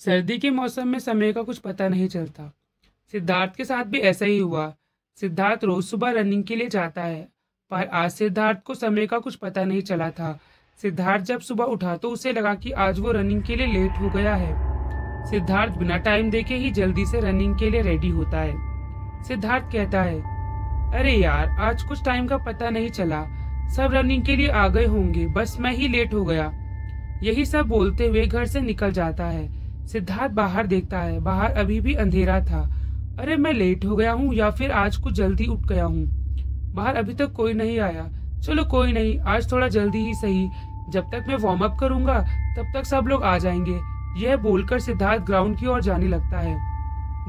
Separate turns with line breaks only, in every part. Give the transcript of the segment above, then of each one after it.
सर्दी के मौसम में समय का कुछ पता नहीं चलता। सिद्धार्थ के साथ भी ऐसा ही हुआ। सिद्धार्थ रोज सुबह रनिंग के लिए जाता है, पर आज सिद्धार्थ को समय का कुछ पता नहीं चला था। सिद्धार्थ जब सुबह उठा तो उसे लगा कि आज वो रनिंग के लिए लेट हो गया है। सिद्धार्थ बिना टाइम देखे ही जल्दी से रनिंग के लिए रेडी होता है। सिद्धार्थ कहता है, अरे यार, आज कुछ टाइम का पता नहीं चला। सब रनिंग के लिए आ गए होंगे, बस मैं ही लेट हो गया। यही सब बोलते हुए घर से निकल जाता है। सिद्धार्थ बाहर देखता है। बाहर अभी भी अंधेरा था। अरे, मैं लेट हो गया हूँ या फिर आज कुछ जल्दी उठ गया हूँ? बाहर अभी तक कोई नहीं आया। चलो, कोई नहीं। आज थोड़ा जल्दी ही सही। जब तक मैं वार्म अप करूँगा, तब तक सब लोग आ जाएँगे। यह बोलकर सिद्धार्थ ग्राउंड की ओर जाने लगता है।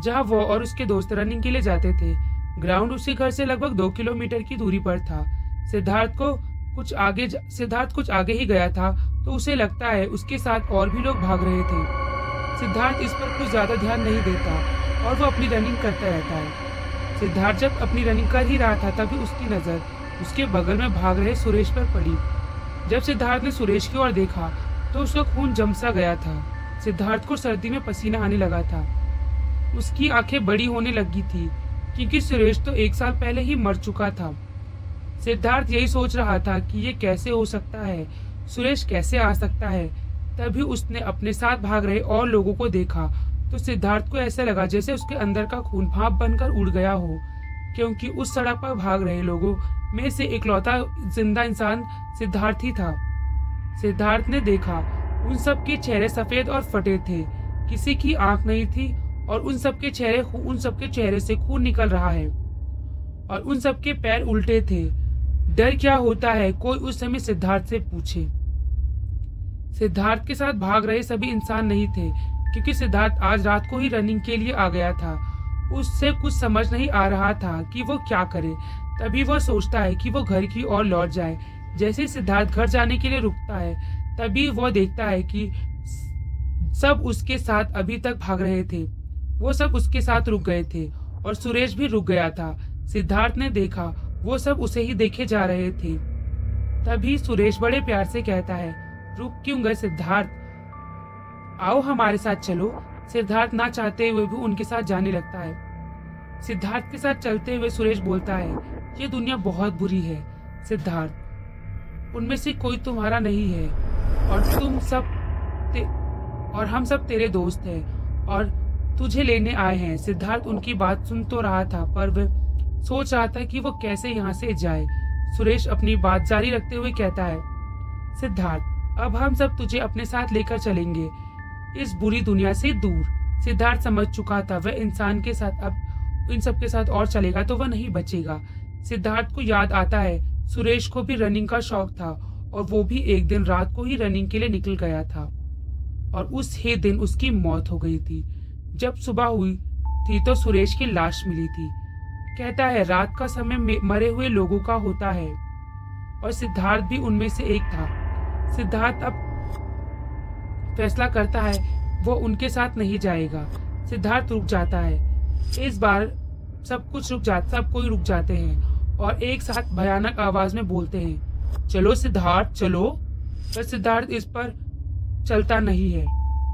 जहाँ वो और उसके दोस्त रनिंग के लिए जाते थे ग्राउंड उसके घर से लगभग दो किलोमीटर की दूरी पर था। सिद्धार्थ को कुछ आगे सिद्धार्थ कुछ आगे ही गया था तो उसे लगता है उसके साथ और भी लोग भाग रहे थे। सिद्धार्थ इस पर कुछ ज़्यादा ध्यान नहीं देता और वो अपनी रनिंग करता रहता है। सिद्धार्थ जब अपनी रनिंग कर ही रहा था, तभी उसकी नज़र उसके बगल में भाग रहे सुरेश पर पड़ी। जब सिद्धार्थ ने सुरेश की ओर देखा तो उसका खून जमसा गया था। सिद्धार्थ को सर्दी में पसीना आने लगा था। उसकी आँखें बड़ी होने लगी थी, क्योंकि सुरेश तो एक साल पहले ही मर चुका था। सिद्धार्थ यही सोच रहा था कि ये कैसे हो सकता है, सुरेश कैसे आ सकता है तभी उसने अपने साथ भाग रहे और लोगों को देखा। तो सिद्धार्थ को ऐसा लगा जैसे उसके अंदर का खून भाप बनकर उड़ गया हो, क्योंकि उस सड़क पर भाग रहे लोगों में से इकलौता ज़िंदा इंसान सिद्धार्थ ही था। सिद्धार्थ ने देखा, उन सब के चेहरे सफ़ेद और फटे थे, किसी की आँख नहीं थी, और उन सब के चेहरे उन सब के चेहरे से खून निकल रहा है, और उन सब के पैर उल्टे थे। डर क्या होता है, कोई उस समय सिद्धार्थ से पूछे। सिद्धार्थ के साथ भाग रहे सभी इंसान नहीं थे, क्योंकि सिद्धार्थ आज रात को ही रनिंग के लिए आ गया था। उससे कुछ समझ नहीं आ रहा था कि वो क्या करे। तभी वह सोचता है कि वो घर की ओर लौट जाए। जैसे ही सिद्धार्थ घर जाने के लिए रुकता है, तभी वह देखता है कि सब उसके साथ अभी तक भाग रहे थे। वो सब उसके साथ रुक गए थे और सुरेश भी रुक गया था। सिद्धार्थ ने देखा, वो सब उसे ही देखे जा रहे थे। तभी सुरेश बड़े प्यार से कहता है रुक क्यों गए सिद्धार्थ? आओ हमारे साथ चलो। सिद्धार्थ ना चाहते हुए भी उनके साथ जाने लगता है। सिद्धार्थ के साथ चलते हुए सुरेश बोलता है ये दुनिया बहुत बुरी है सिद्धार्थ। उनमें से कोई तुम्हारा नहीं है। और तुम सब ते, और हम सब तेरे दोस्त हैं और तुझे लेने आए हैं। सिद्धार्थ उनकी बात सुन तो रहा था पर वह सोच रहा था कि वो कैसे यहाँ से जाए। सुरेश अपनी बात जारी रखते हुए कहता है सिद्धार्थ अब हम सब तुझे अपने साथ लेकर चलेंगे। इस बुरी दुनिया से दूर। सिद्धार्थ समझ चुका था वह इंसान के साथ अब इन सब के साथ और चलेगा तो वह नहीं बचेगा। सिद्धार्थ को याद आता है, सुरेश को भी रनिंग का शौक था और वो भी एक दिन रात को ही रनिंग के लिए निकल गया था। और उस ही दिन उसकी मौत हो गई थी। जब सुबह हुई थी तो सुरेश की लाश मिली थी। कहता है, रात का समय मरे हुए लोगों का होता है। और सिद्धार्थ भी उनमें से एक था। सिद्धार्थ अब फैसला करता है, वो उनके साथ नहीं जाएगा। सिद्धार्थ रुक जाता है। इस बार सब कुछ रुक जाता सब कोई रुक जाते हैं और एक साथ भयानक आवाज़ में बोलते हैं, चलो सिद्धार्थ, चलो। पर सिद्धार्थ इस पर चलता नहीं है।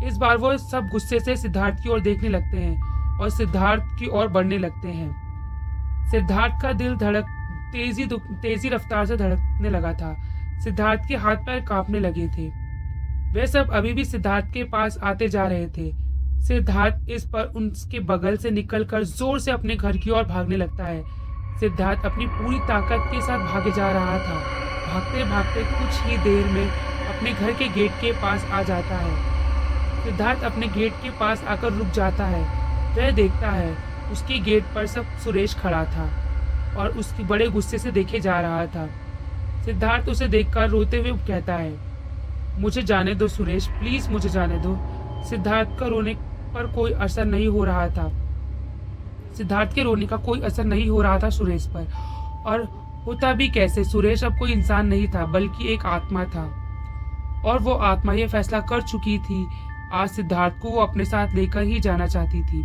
इस बार वो सब गुस्से से सिद्धार्थ की ओर देखने लगते हैं और सिद्धार्थ की ओर बढ़ने लगते हैं। सिद्धार्थ का दिल धड़क, तेज़ी तेज़ी रफ्तार से धड़कने लगा था। सिद्धार्थ के हाथ पैर कांपने लगे थे। वे सब अभी भी सिद्धार्थ के पास आते जा रहे थे। सिद्धार्थ इस पर उनके बगल से निकलकर ज़ोर से अपने घर की ओर भागने लगता है। सिद्धार्थ अपनी पूरी ताकत के साथ भागे जा रहा था। भागते भागते कुछ ही देर में अपने घर के गेट के पास आ जाता है। सिद्धार्थ अपने गेट के पास आकर रुक जाता है। वह देखता है उसके गेट पर सब सुरेश खड़ा था और उसकी बड़े गुस्से से देखे जा रहा था। सिद्धार्थ उसे देखकर रोते हुए कहता है, मुझे जाने दो सुरेश, प्लीज़ मुझे जाने दो। सिद्धार्थ का रोने पर कोई असर नहीं हो रहा था। सिद्धार्थ के रोने का कोई असर नहीं हो रहा था सुरेश पर। और होता भी कैसे, सुरेश अब कोई इंसान नहीं था, बल्कि एक आत्मा था। और वो आत्मा ये फैसला कर चुकी थी, आज सिद्धार्थ को वो अपने साथ लेकर ही जाना चाहती थी।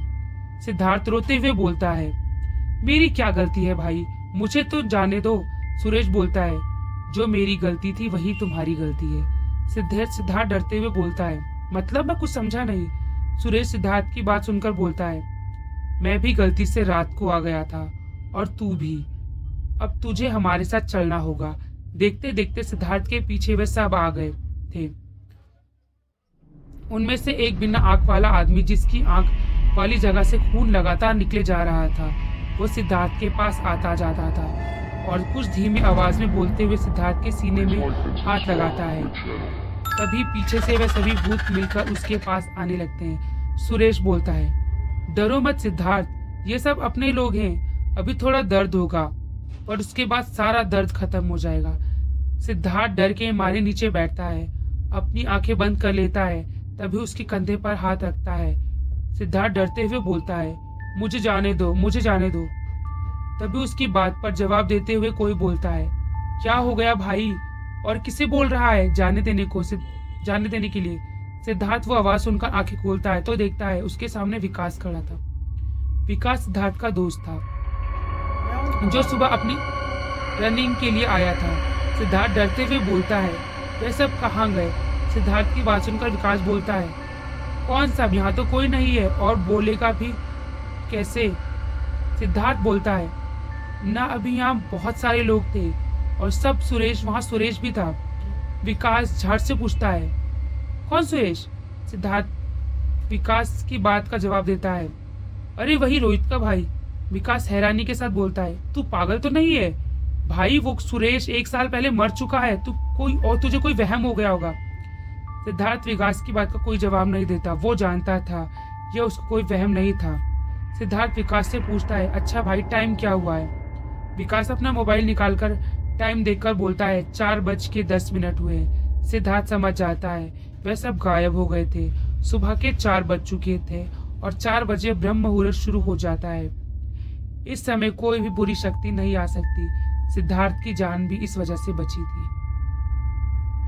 सिद्धार्थ रोते हुए बोलता है, मेरी क्या गलती है भाई? मुझे तो जाने दो, सुरेश बोलता है। जो मेरी गलती थी, वही तुम्हारी गलती है। सिद्धार्थ सिद्धार्थ डरते हुए बोलता है। मतलब मैं कुछ समझा नहीं। सुरेश सिद्धार्थ की बात सुनकर बोलता है, मैं भी गलती से रात को आ गया था, और तू भी। अब तुझे हमारे साथ चलना होगा। देखते देखते सिद्धार्थ के पीछे वे सब आ गए थे। उनमें से एक बिना आँख वाला आदमी जिसकी आँख वाली जगह से खून लगातार निकले जा रहा था, वो सिद्धार्थ के पास आता जाता था। और कुछ धीमी आवाज़ में बोलते हुए सिद्धार्थ के सीने में हाथ लगाता है। तभी पीछे से वह सभी भूत मिलकर उसके पास आने लगते हैं। सुरेश बोलता है, डरो मत सिद्धार्थ, ये सब अपने लोग हैं। अभी थोड़ा दर्द होगा और उसके बाद सारा दर्द खत्म हो जाएगा सिद्धार्थ डर के मारे नीचे बैठता है, अपनी आँखें बंद कर लेता है, तभी उसके कंधे पर हाथ रखता है। सिद्धार्थ डरते हुए बोलता है, मुझे जाने दो, मुझे जाने दो। तभी उसकी बात पर जवाब देते हुए कोई बोलता है, क्या हो गया भाई? और किसे बोल रहा है? जाने देने को जाने देने के लिए। सिद्धार्थ वो आवाज़ सुनकर आँखें खोलता है तो देखता है उसके सामने विकास खड़ा था। विकास सिद्धार्थ का दोस्त था। जो सुबह अपनी रनिंग के लिए आया था, सिद्धार्थ डरते हुए बोलता है वे सब कहाँ गए? सिद्धार्थ की बात सुनकर विकास बोलता है, कौन सा यहाँ तो कोई नहीं है, और बोलेगा भी कैसे? सिद्धार्थ बोलता है ना अभी यहाँ बहुत सारे लोग थे और सब सुरेश, वहाँ सुरेश भी था। विकास झट से पूछता है, कौन सुरेश? सिद्धार्थ विकास की बात का जवाब देता है, अरे वही रोहित का भाई। विकास हैरानी के साथ बोलता है, तू पागल तो नहीं है? भाई, वो सुरेश एक साल पहले मर चुका है, तू कोई और तुझे कोई वहम हो गया होगा? सिद्धार्थ विकास की बात का कोई जवाब नहीं देता, वो जानता था, यह उसको कोई वहम नहीं था। सिद्धार्थ विकास से पूछता है अच्छा भाई टाइम क्या हुआ है? विकास अपना मोबाइल निकालकर टाइम देखकर बोलता है, चार बज के दस मिनट हुए सिद्धार्थ समझ जाता है, वह सब गायब हो गए थे। सुबह के चार बज चुके थे और चार बजे ब्रह्म मुहूर्त शुरू हो जाता है। इस समय कोई भी बुरी शक्ति नहीं आ सकती। सिद्धार्थ की जान भी इस वजह से बची थी।